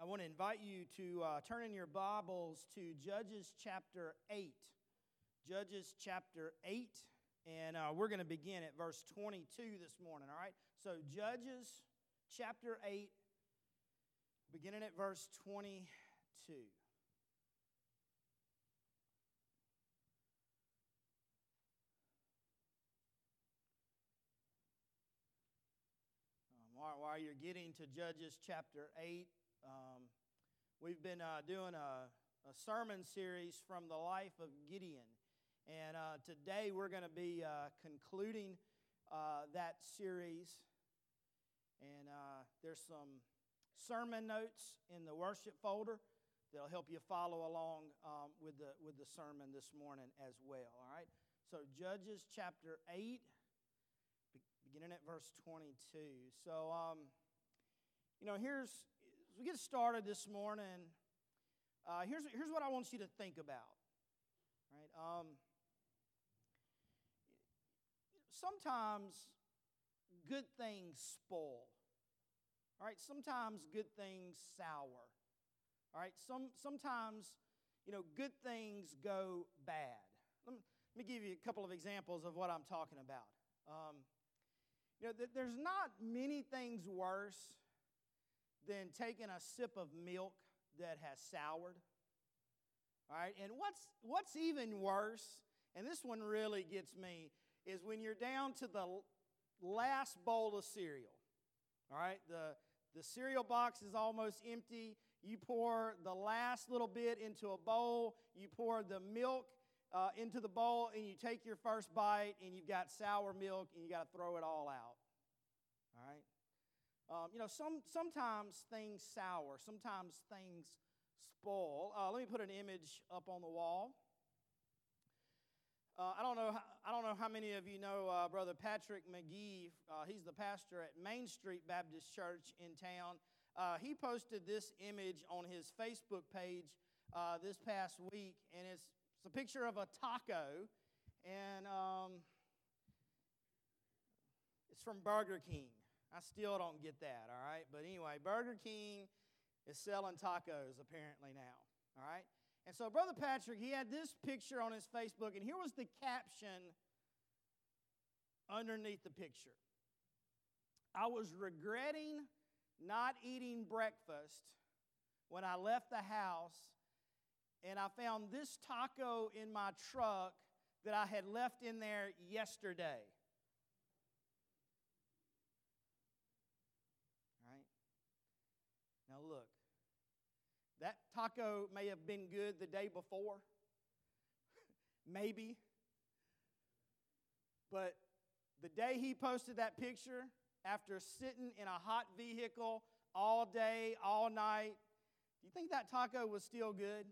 I want to invite you to uh, turn in your Bibles to Judges chapter 8. Judges chapter 8, and uh, we're going to begin at verse 22 this morning, all right? So, Judges chapter 8, beginning at verse 22. Um, while you're getting to Judges chapter 8, um, we've been uh, doing a, a, sermon series from the life of Gideon. And uh, today we're going to be uh, concluding uh, that series. And uh, there's some sermon notes in the worship folder that'll help you follow along um, with, the, with the sermon this morning as well. All right? So, Judges chapter 8 beginning at verse 22. So, um, you know, here's, we get started this morning, uh, here's, here's what I want you to think about. Right? Um, sometimes good things spoil. All right, sometimes good things sour. All right, some, sometimes, you know, good things go bad. Let me, let me give you a couple of examples of what I'm talking about. Um, you know, there's not many things worse than taking a sip of milk that has soured. All right, and what's, what's even worse, and this one really gets me, is when you're down to the last bowl of cereal. All right, the, the cereal box is almost empty. You pour the last little bit into a bowl, you pour the milk uh, into the bowl and you take your first bite and you've got sour milk and you got to throw it all out. All right? Um, you know, some, sometimes things sour, sometimes things spoil. Uh, let me put an image up on the wall. Uh, I, don't know I don't know how many of you know uh, Brother Patrick McGee. Uh, he's the pastor at Main Street Baptist Church in town. Uh, he posted this image on his Facebook page uh, this past week, and it's it's a picture of a taco, and um, it's from Burger King. I still don't get that, all right? But anyway, Burger King is selling tacos apparently now, all right? And so, Brother Patrick, he had this picture on his Facebook, and here was the caption underneath the picture I was regretting not eating breakfast when I left the house and I found this taco in my truck that I had left in there yesterday. Right Now, look, that taco may have been good the day before, maybe. But the day he posted that picture, after sitting in a hot vehicle all day, all night, do you think that taco was still good?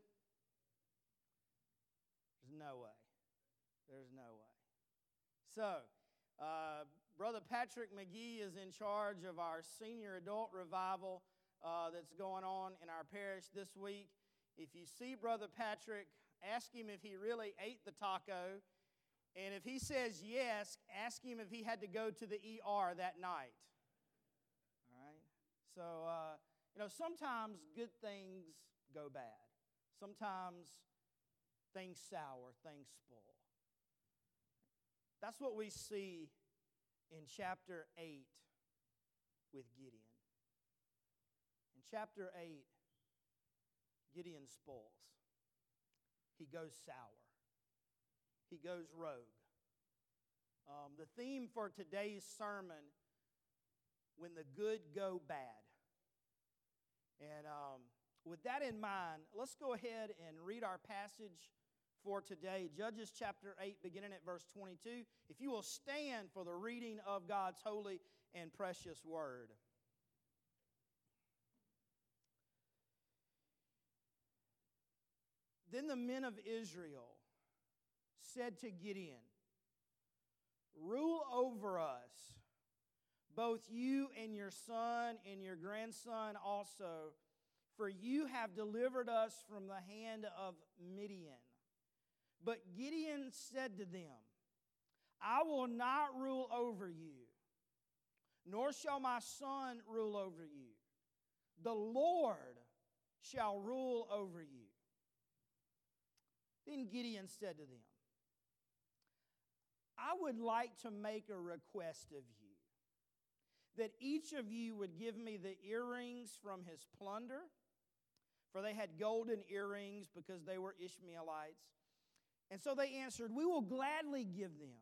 There's no way. There's no way. So, uh, Brother Patrick McGee is in charge of our senior adult revival uh, that's going on in our parish this week. If you see Brother Patrick, ask him if he really ate the taco. And if he says yes, ask him if he had to go to the ER that night. All right? So, uh, you know, sometimes good things go bad. Sometimes things sour, things spoil. That's what we see in chapter 8 with Gideon. Chapter 8, Gideon spoils. He goes sour. He goes rogue. Um, the theme for today's sermon when the good go bad. And um, with that in mind, let's go ahead and read our passage for today, Judges chapter 8, beginning at verse 22. If you will stand for the reading of God's holy and precious word. Then the men of Israel said to Gideon, Rule over us, both you and your son and your grandson also, for you have delivered us from the hand of Midian. But Gideon said to them, I will not rule over you, nor shall my son rule over you. The Lord shall rule over you. Then Gideon said to them, I would like to make a request of you that each of you would give me the earrings from his plunder, for they had golden earrings because they were Ishmaelites. And so they answered, We will gladly give them.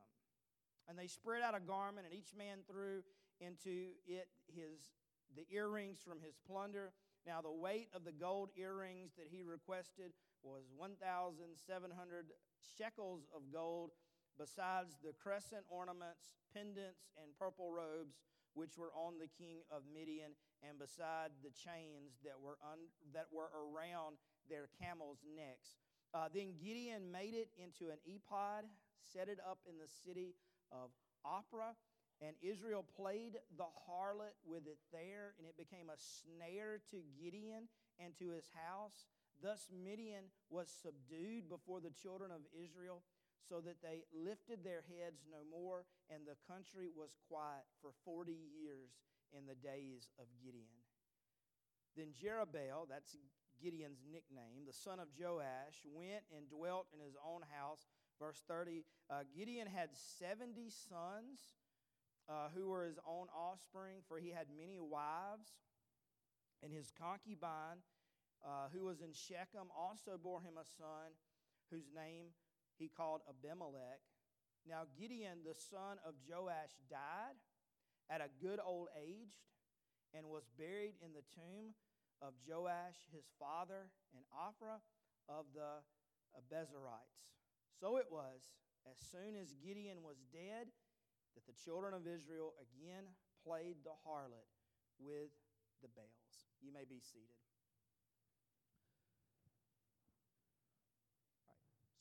And they spread out a garment, and each man threw into it his the earrings from his plunder. Now the weight of the gold earrings that he requested was 1,700 shekels of gold, besides the crescent ornaments, pendants, and purple robes which were on the king of Midian, and beside the chains that were, un, that were around their camels' necks. Uh, then Gideon made it into an ephod, set it up in the city of Ophrah, and Israel played the harlot with it there, and it became a snare to Gideon and to his house. Thus Midian was subdued before the children of Israel, so that they lifted their heads no more, and the country was quiet for 40 years in the days of Gideon. Then Jerubbaal, that's Gideon's nickname, the son of Joash, went and dwelt in his own house. Verse 30 uh, Gideon had 70 sons uh, who were his own offspring, for he had many wives. And his concubine, uh, who was in Shechem, also bore him a son whose name he called Abimelech. Now, Gideon, the son of Joash, died at a good old age and was buried in the tomb of Joash, his father, and Ophrah of the Abiezrites. So it was, as soon as Gideon was dead, that the children of Israel again played the harlot with the Baals. You may be seated.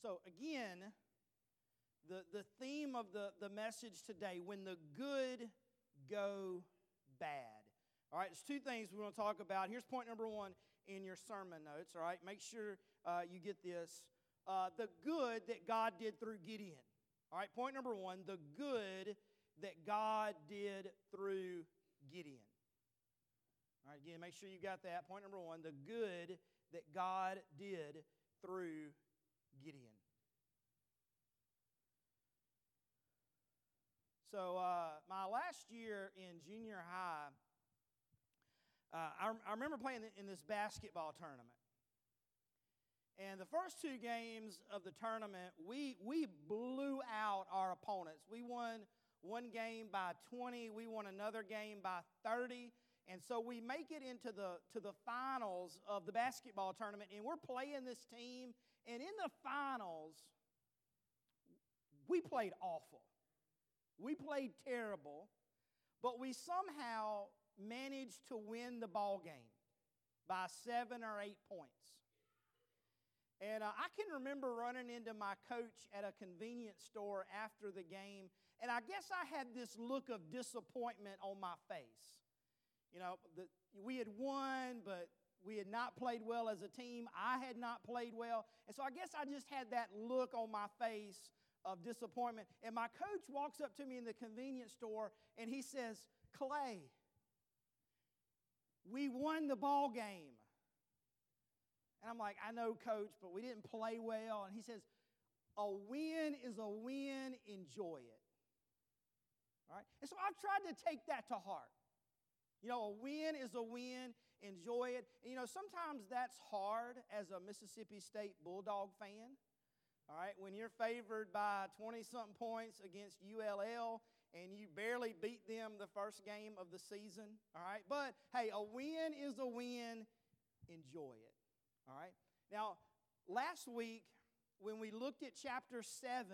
So, again, the, the theme of the, the message today when the good go bad. All right, there's two things we want to talk about. Here's point number one in your sermon notes. All right, make sure uh, you get this. Uh, the good that God did through Gideon. All right, point number one the good that God did through Gideon. All right, again, make sure you got that. Point number one the good that God did through Gideon. So, uh, my last year in junior high, uh, I, I, remember playing in this basketball tournament. And the first two games of the tournament, we, we blew out our opponents. We won one game by 20, we won another game by 30. And so we make it into the, to the finals of the basketball tournament, and we're playing this team. And in the finals, we played awful. We played terrible, but we somehow managed to win the ball game by seven or eight points. And uh, I can remember running into my coach at a convenience store after the game, and I guess I had this look of disappointment on my face. You know, the, we had won, but we had not played well as a team. I had not played well. And so I guess I just had that look on my face of disappointment. And my coach walks up to me in the convenience store and he says, Clay, we won the ball game. And I'm like, I know, coach, but we didn't play well. And he says, A win is a win, enjoy it. All right? And so I've tried to take that to heart. You know, a win is a win, enjoy it. And, you know, sometimes that's hard as a Mississippi State Bulldog fan. All right, when you're favored by 20 something points against ULL and you barely beat them the first game of the season, all right? But hey, a win is a win. Enjoy it. All right? Now, last week when we looked at chapter 7,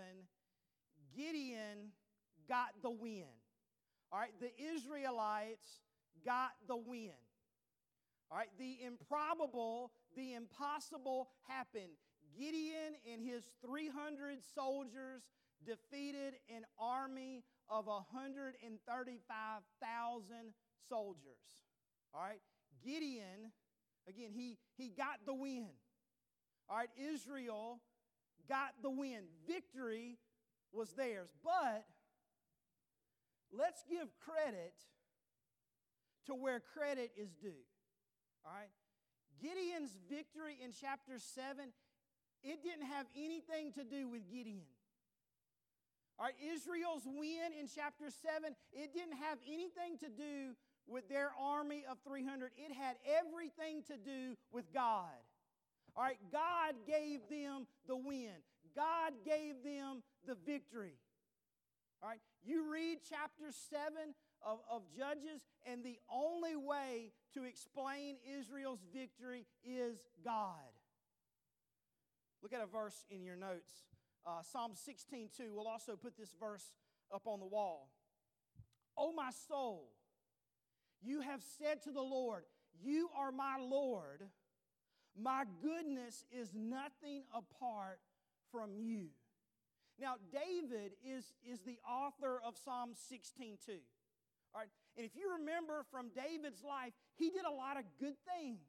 Gideon got the win. All right, the Israelites got the win. All right, the improbable, the impossible happened. Gideon and his 300 soldiers defeated an army of 135,000 soldiers. All right? Gideon, again, he, he got the win. All right? Israel got the win. Victory was theirs. But let's give credit to where credit is due. All right? Gideon's victory in chapter 7, it didn't have anything to do with Gideon. All right, Israel's win in chapter 7, it didn't have anything to do with their army of 300. It had everything to do with God. All right, God gave them the win, God gave them the victory. All right, you read chapter 7 of, of Judges, and the only way to explain Israel's victory is God. Look at a verse in your notes. Uh, Psalm 16, 2. We'll also put this verse up on the wall. Oh, my soul, you have said to the Lord, You are my Lord. My goodness is nothing apart from you. Now, David is, is the author of Psalm 16, 2. All right, and if you remember from David's life, he did a lot of good things.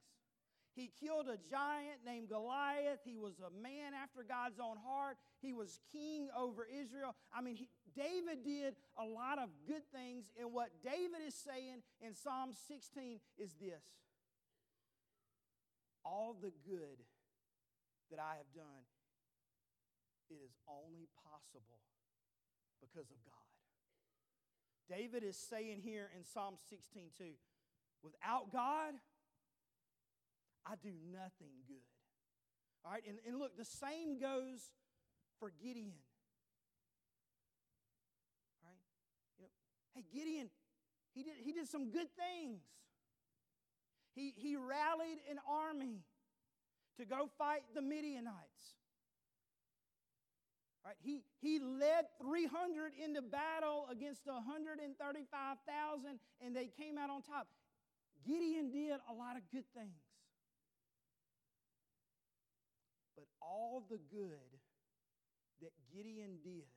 He killed a giant named Goliath. He was a man after God's own heart. He was king over Israel. I mean, he, David did a lot of good things. And what David is saying in Psalm 16 is this All the good that I have done, it is only possible because of God. David is saying here in Psalm 16 2, without God, I do nothing good. All right, and, and look, the same goes for Gideon. All right, you know, hey, Gideon, he did, he did some good things. He, he rallied an army to go fight the Midianites. Right? He, he led 300 into battle against 135,000 and they came out on top. Gideon did a lot of good things. But all the good that Gideon did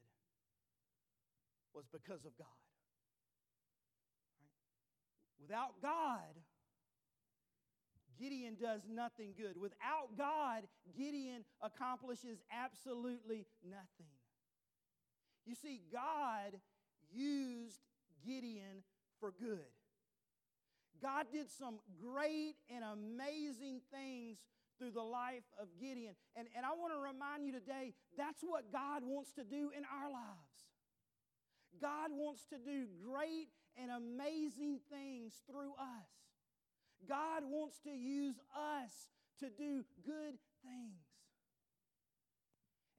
was because of God. Right? Without God, Gideon does nothing good. Without God, Gideon accomplishes absolutely nothing. You see, God used Gideon for good. God did some great and amazing things through the life of Gideon. And, and I want to remind you today that's what God wants to do in our lives. God wants to do great and amazing things through us. God wants to use us to do good things.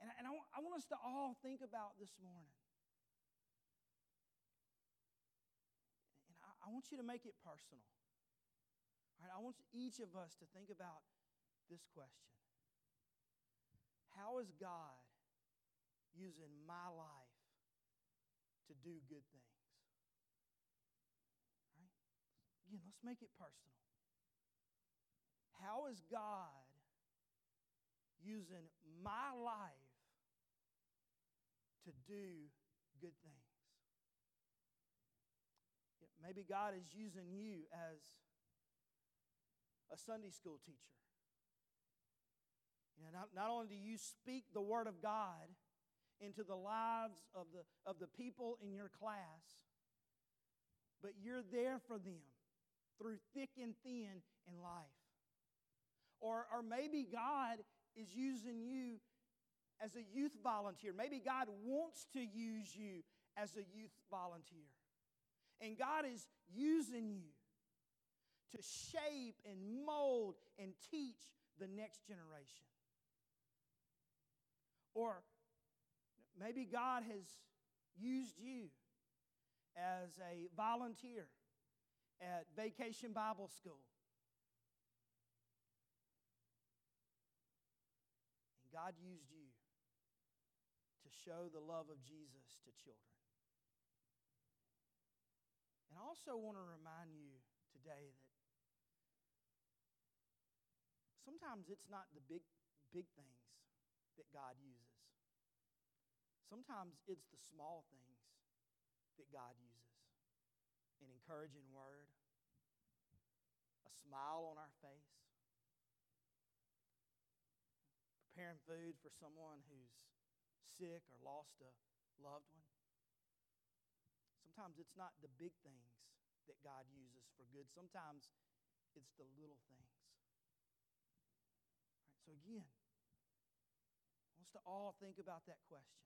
And, and I, I want us to all think about this morning. And I, I want you to make it personal. All right, I want each of us to think about this question How is God using my life to do good things? Right? Again, let's make it personal. How is God using my life to do good things? Maybe God is using you as a Sunday school teacher. You know, not, not only do you speak the Word of God into the lives of the, of the people in your class, but you're there for them through thick and thin in life. Or, or maybe God is using you as a youth volunteer. Maybe God wants to use you as a youth volunteer. And God is using you to shape and mold and teach the next generation. Or maybe God has used you as a volunteer at Vacation Bible School. And God used you to show the love of Jesus to children. And I also want to remind you today that sometimes it's not the big, big things that God uses. Sometimes it's the small things that God uses an encouraging word, a smile on our face, preparing food for someone who's sick or lost a loved one. Sometimes it's not the big things that God uses for good, sometimes it's the little things. So, again, to all think about that question.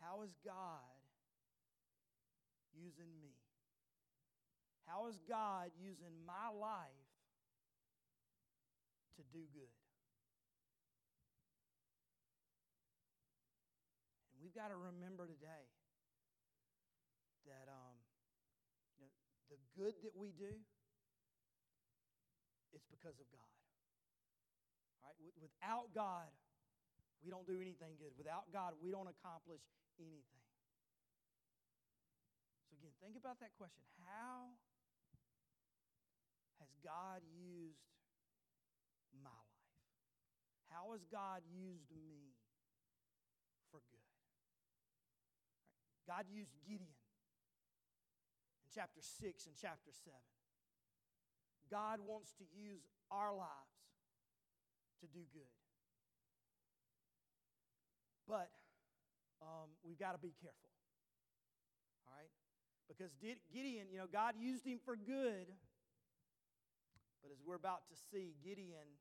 How is God using me? How is God using my life to do good? And we've got to remember today that um, you know, the good that we do, it's because of God. Without God, we don't do anything good. Without God, we don't accomplish anything. So, again, think about that question. How has God used my life? How has God used me for good? God used Gideon in chapter 6 and chapter 7. God wants to use our lives to do good. But um, we've got to be careful. All right? Because Gideon, you know, God used him for good but as we're about to see, Gideon,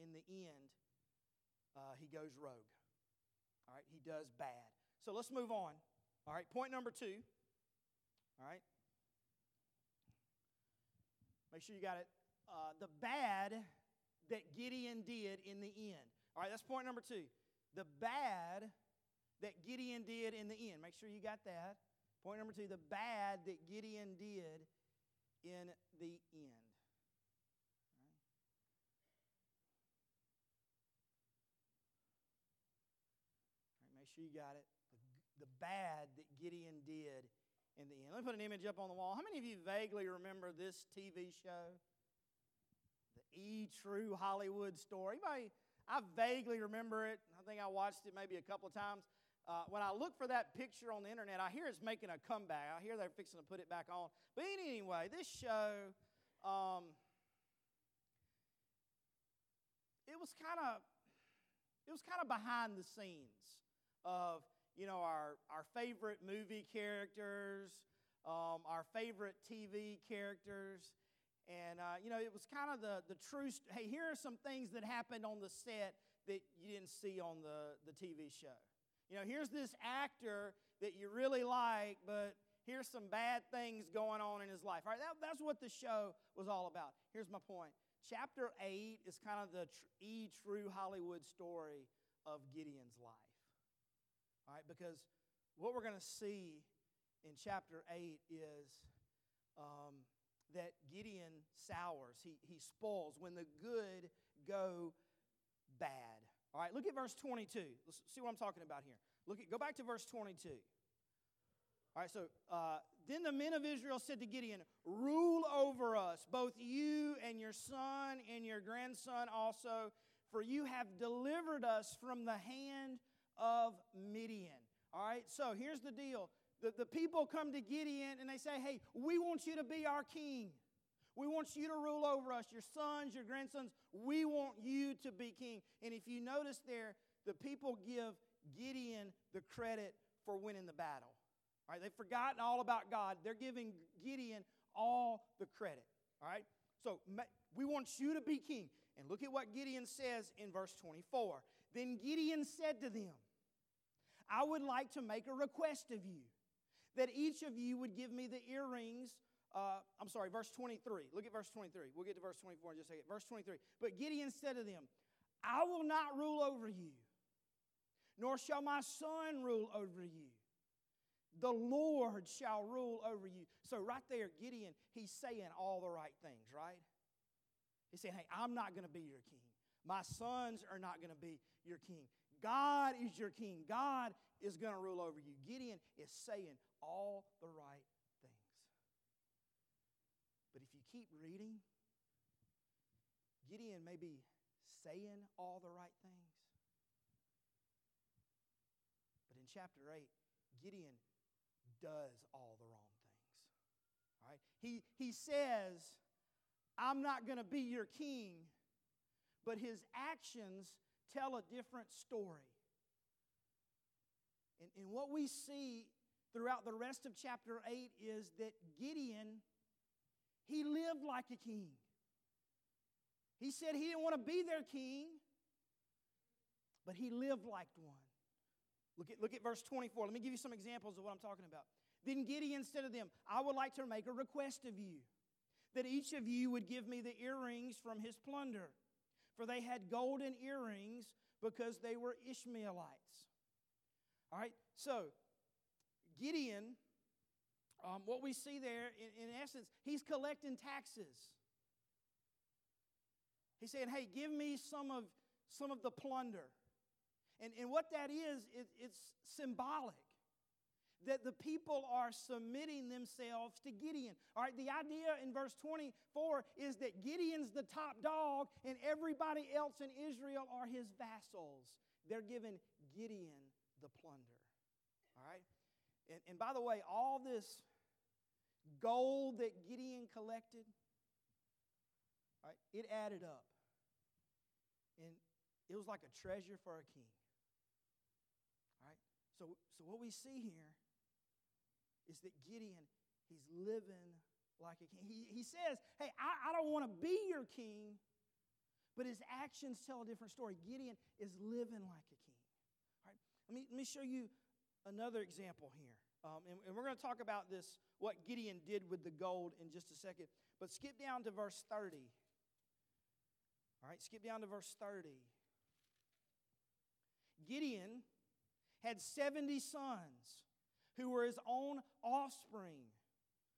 in the end, uh, he goes rogue. All right, he does bad. So let's move on. All right, point number two. All right. Make sure you got it. Uh, the bad that Gideon did in the end. All right, that's point number two. The bad that Gideon did in the end. Make sure you got that. Point number two the bad that Gideon did in the end. Alright, make sure you got it. The, the bad that Gideon did in the end. Let me put an image up on the wall. How many of you vaguely remember this TV show? E True Hollywood Story. Anybody? I vaguely remember it. I think I watched it maybe a couple of times. Uh, when I look for that picture on the internet, I hear it's making a comeback. I hear they're fixing to put it back on. But anyway, this show, um, it was kind of, it was kind of behind the scenes of you know our, our favorite movie characters, um, our favorite TV characters. And, uh, you know, it was kind of the, the true, st- hey, here are some things that happened on the set that you didn't see on the, the TV show. You know, here's this actor that you really like, but here's some bad things going on in his life. All right, that, that's what the show was all about. Here's my point. Chapter 8 is kind of the tr- E true Hollywood story of Gideon's life. All right, because what we're going to see in chapter 8 is um, that Gideon sours, he, he spoils when the good go bad. All right, look at verse 22. Let's see what I'm talking about here. Look at, go back to verse 22. All right, so uh, then the men of Israel said to Gideon, Rule over us, both you and your son and your grandson also, for you have delivered us from the hand of Midian. All right, so here's the deal. The, the people come to Gideon and they say, Hey, we want you to be our king. We want you to rule over us, your sons, your grandsons. We want you to be king. And if you notice there, the people give Gideon the credit for winning the battle. All right, they've forgotten all about God. They're giving Gideon all the credit. All right, so we want you to be king. And look at what Gideon says in verse 24. Then Gideon said to them, I would like to make a request of you that each of you would give me the earrings. Uh, I'm sorry, verse 23. Look at verse 23. We'll get to verse 24 in just a second. Verse 23. But Gideon said to them, I will not rule over you, nor shall my son rule over you. The Lord shall rule over you. So, right there, Gideon, he's saying all the right things, right? He's saying, Hey, I'm not going to be your king. My sons are not going to be your king. God is your king. God is going to rule over you. Gideon is saying all the right things. But if you keep reading, Gideon may be saying all the right things. But in chapter 8, Gideon does all the wrong things. All right? He, he says, I'm not going to be your king, but his actions tell a different story. And, and what we see throughout the rest of chapter 8 is that Gideon, he lived like a king. He said he didn't want to be their king, but he lived like one. Look at, look at verse 24. Let me give you some examples of what I'm talking about. Then Gideon said to them, I would like to make a request of you, that each of you would give me the earrings from his plunder. For they had golden earrings because they were Ishmaelites. All right, so Gideon, um, what we see there, in, in essence, he's collecting taxes. He's saying, hey, give me some of, some of the plunder. And, and what that is, it, it's symbolic that the people are submitting themselves to Gideon. All right, the idea in verse 24 is that Gideon's the top dog and everybody else in Israel are his vassals. They're giving Gideon the plunder. All right? And, and by the way, all this gold that Gideon collected, right, it added up. And it was like a treasure for a king. All right? So, so what we see here is that Gideon, he's living like a king. He, he says, Hey, I, I don't want to be your king, but his actions tell a different story. Gideon is living like a king. All right, let me, let me show you another example here. Um, and, and we're going to talk about this, what Gideon did with the gold in just a second. But skip down to verse 30. All right, skip down to verse 30. Gideon had 70 sons who were his own offspring,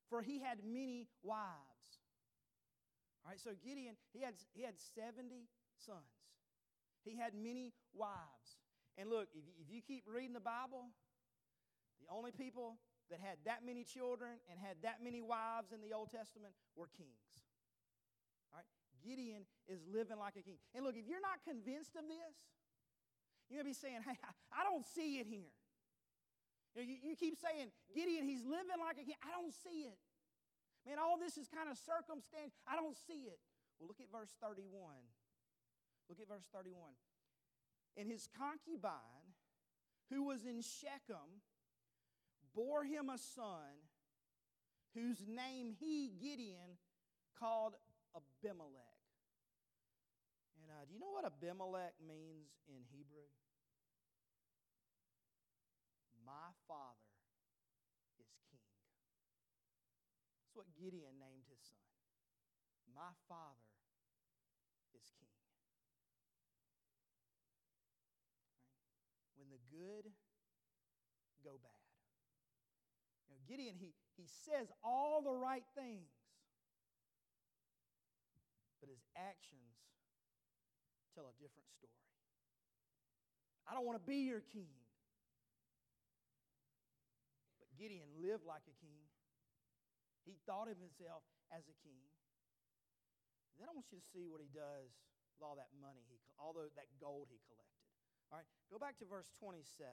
for he had many wives. All right, so Gideon, he had, he had 70 sons. He had many wives. And look, if you, if you keep reading the Bible, the only people that had that many children and had that many wives in the Old Testament were kings. All right? Gideon is living like a king. And look, if you're not convinced of this, you're going to be saying, hey, I don't see it here. You, know, you, you keep saying, Gideon, he's living like a king. I don't see it. Man, all this is kind of circumstance. I don't see it. Well, look at verse 31. Look at verse 31. And his concubine, who was in Shechem, bore him a son whose name he, Gideon, called Abimelech. And uh, do you know what Abimelech means in Hebrew? My father is king. That's what Gideon named his son. My father is king. Right? When the good go bad. Gideon, he, he says all the right things, but his actions tell a different story. I don't want to be your king. But Gideon lived like a king. He thought of himself as a king. Then I want you to see what he does with all that money, he, all that gold he collected. All right, go back to verse 27.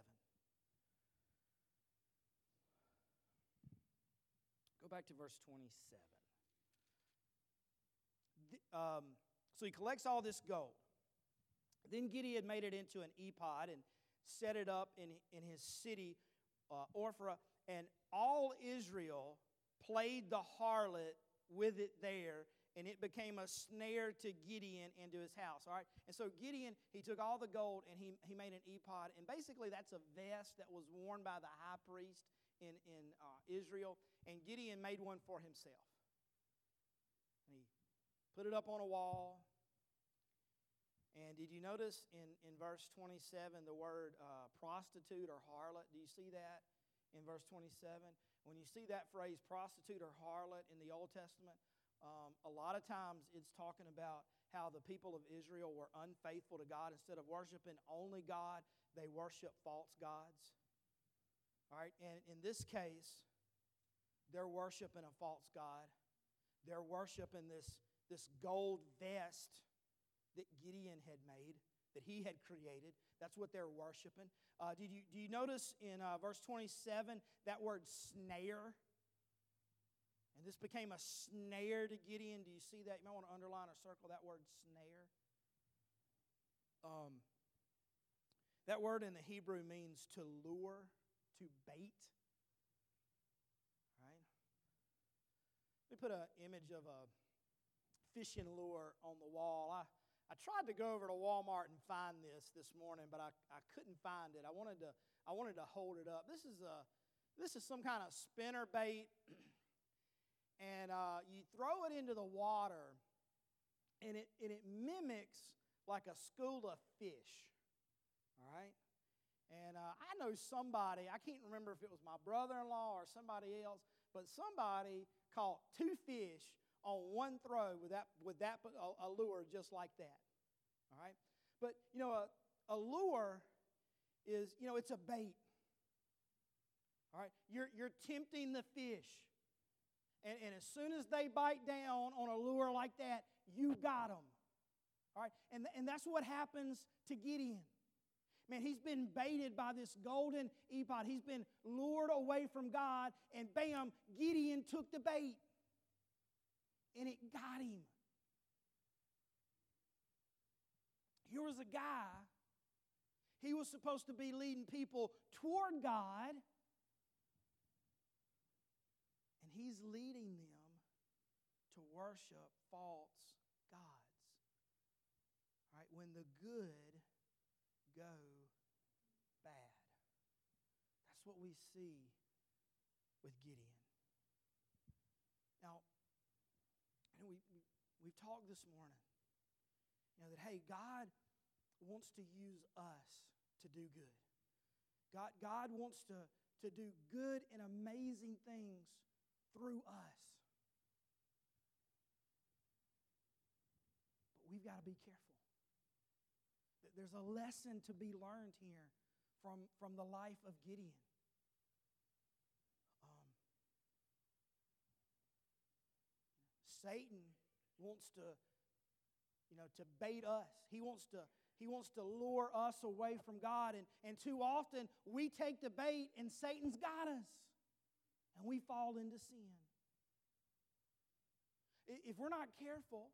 Go back to verse 27. The, um, so he collects all this gold. Then Gideon made it into an ephod and set it up in, in his city, uh, Ophrah, and all Israel played the harlot with it there, and it became a snare to Gideon into his house. All right? And so Gideon, he took all the gold and he, he made an ephod, and basically that's a vest that was worn by the high priest in, in Israel, and Gideon made one for himself. And he put it up on a wall. And did you notice in, in verse 27 the word uh, prostitute or harlot? Do you see that? in verse 27. When you see that phrase, prostitute or harlot, in the Old Testament, um, a lot of times it's talking about how the people of Israel were unfaithful to God. Instead of worshiping only God, they worship false gods. All right, and in this case, they're worshiping a false God. They're worshiping this, this gold vest that Gideon had made, that he had created. That's what they're worshiping. Uh, did you, do you notice in uh, verse 27 that word snare? And this became a snare to Gideon. Do you see that? You might want to underline or circle that word snare. Um, that word in the Hebrew means to lure, to bait. Put an image of a fishing lure on the wall. I, I tried to go over to Walmart and find this this morning, but I, I couldn't find it. I wanted to I wanted to hold it up. This is a this is some kind of spinner bait, and uh, you throw it into the water, and it and it mimics like a school of fish. All right, and uh, I know somebody. I can't remember if it was my brother-in-law or somebody else, but somebody caught two fish on one throw with that, with that a, lure just like that. All right? But, you know, a, a lure is, you know, it's a bait. All right? You're, you're tempting the fish. And, and as soon as they bite down on a lure like that, you got them. All right? And, and that's what happens to Gideon. Man, he's been baited by this golden ephod. He's been lured away from God, and bam, Gideon took the bait and it got him. Here was a guy, he was supposed to be leading people toward God, and he's leading them to worship false gods. Right? When the good go bad. That's what we see with Gideon. Now, and we, we, we've talked this morning, you know, that, hey, God wants to use us to do good. God, God wants to, to do good and amazing things through us. But we've got to be careful. There's a lesson to be learned here from, from the life of Gideon. Satan wants to, you know, to bait us. He wants to, he wants to lure us away from God. And, and too often we take the bait and Satan's got us. And we fall into sin. If we're not careful,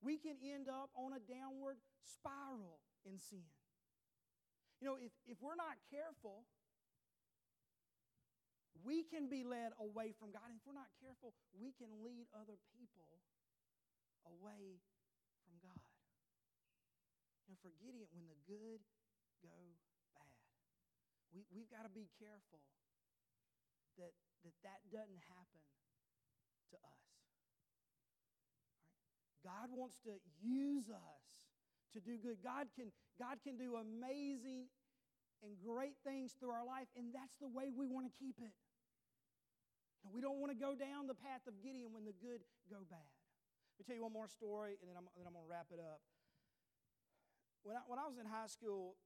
we can end up on a downward spiral in sin. You know, if, if we're not careful, we can be led away from God. And if we're not careful, we can lead other people away from God. And for Gideon, when the good go bad, we, we've got to be careful that, that that doesn't happen to us. Right? God wants to use us to do good. God can, God can do amazing and great things through our life, and that's the way we want to keep it. We don't want to go down the path of Gideon when the good go bad. Let me tell you one more story, and then I'm, then I'm going to wrap it up. When I, when I was in high school,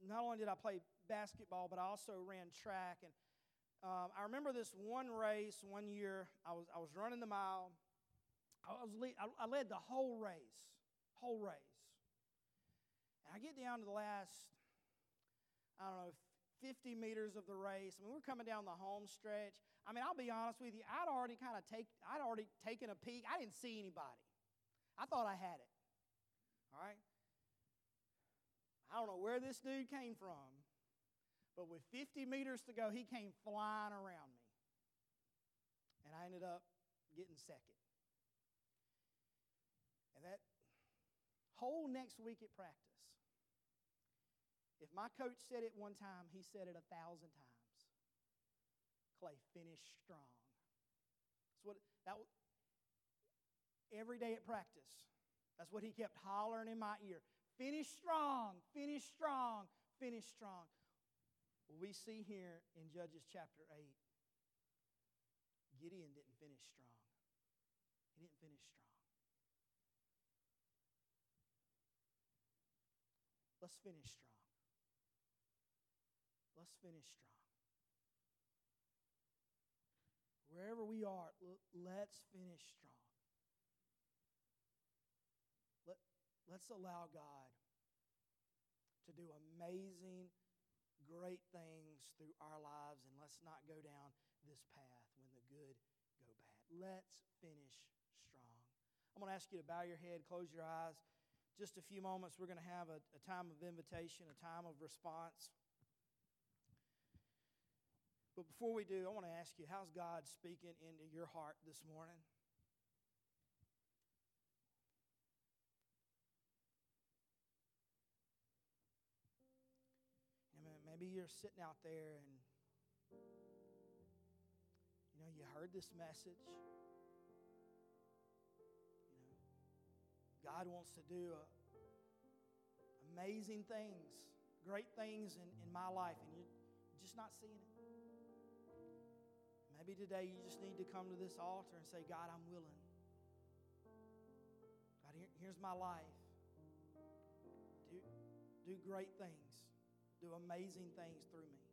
not only did I play basketball, but I also ran track. And um, I remember this one race one year. I was, I was running the mile. I, was lead, I, I led the whole race, whole race. And I get down to the last, I don't know, 50 meters of the race. I mean, we're coming down the home stretch. I mean, I'll be honest with you, I'd already kind of take, I'd already taken a peek. I didn't see anybody. I thought I had it. All right? I don't know where this dude came from, but with 50 meters to go, he came flying around me. And I ended up getting second. And that whole next week at practice, if my coach said it one time, he said it a thousand times. Clay, finish strong. That's what that every day at practice. That's what he kept hollering in my ear. Finish strong, finish strong, finish strong. Well, we see here in Judges chapter 8, Gideon didn't finish strong. He didn't finish strong. Let's finish strong. Let's finish strong. Wherever we are, let's finish strong. Let, let's allow God to do amazing, great things through our lives, and let's not go down this path when the good go bad. Let's finish strong. I'm going to ask you to bow your head, close your eyes. Just a few moments, we're going to have a, a time of invitation, a time of response. But before we do, I want to ask you how's God speaking into your heart this morning? Maybe you're sitting out there and you know you heard this message. You know, God wants to do a, amazing things, great things in, in my life, and you're just not seeing it. Maybe today you just need to come to this altar and say, God, I'm willing. God, here, here's my life. Do, do great things, do amazing things through me.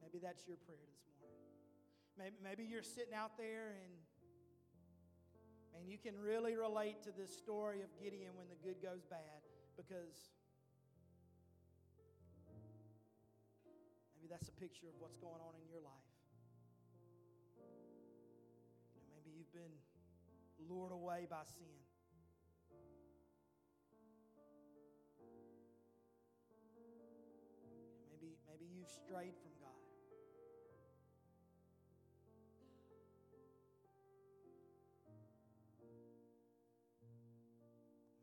Maybe that's your prayer this morning. Maybe, maybe you're sitting out there and and you can really relate to this story of Gideon when the good goes bad because maybe that's a picture of what's going on in your life. You know, maybe you've been lured away by sin. Maybe, maybe you've strayed from God.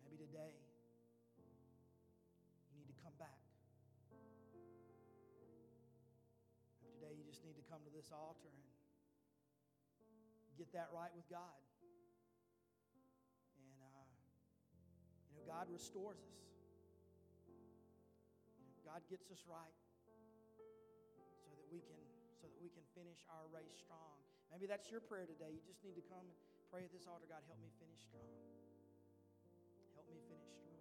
Maybe today come to this altar and get that right with God. And, uh, you know, God restores us. You know, God gets us right so that we can so that we can finish our race strong. Maybe that's your prayer today. You just need to come and pray at this altar. God, help me finish strong. Help me finish strong.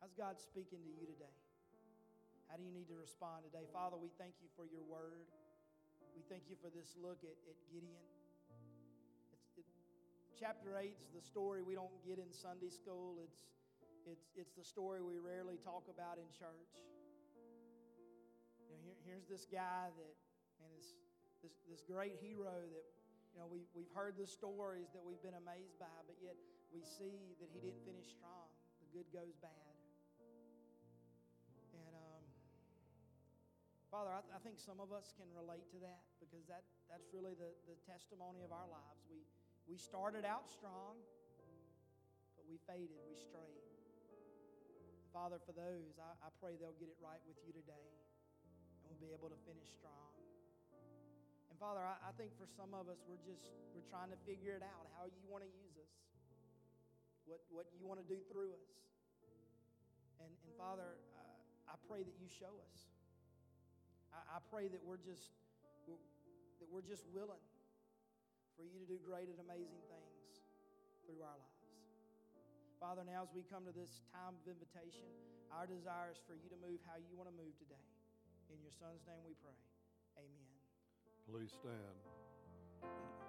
How's God speaking to you today? How do you need to respond today? Father, we thank you for your word. We thank you for this look at, at Gideon. It, chapter 8 is the story we don't get in Sunday school. It's, it's, it's the story we rarely talk about in church. You know, here, here's this guy that, and this, this, this great hero that, you know, we, we've heard the stories that we've been amazed by, but yet we see that he didn't finish strong. The good goes bad. Father, I, I, think some of us can relate to that because that, that's really the, the testimony of our lives. We, we started out strong, but we faded, we strayed. Father, for those, I, I pray they'll get it right with you today and we'll be able to finish strong. And Father, I, I think for some of us, we're just, we're trying to figure it out, how you want to use us, what, what you want to do through us. And, and Father, uh, I pray that you show us. I, I pray that we're just, that we're just willing for you to do great and amazing things through our lives. Father, now as we come to this time of invitation, our desire is for you to move how you want to move today. In your son's name we pray. Amen. Please stand.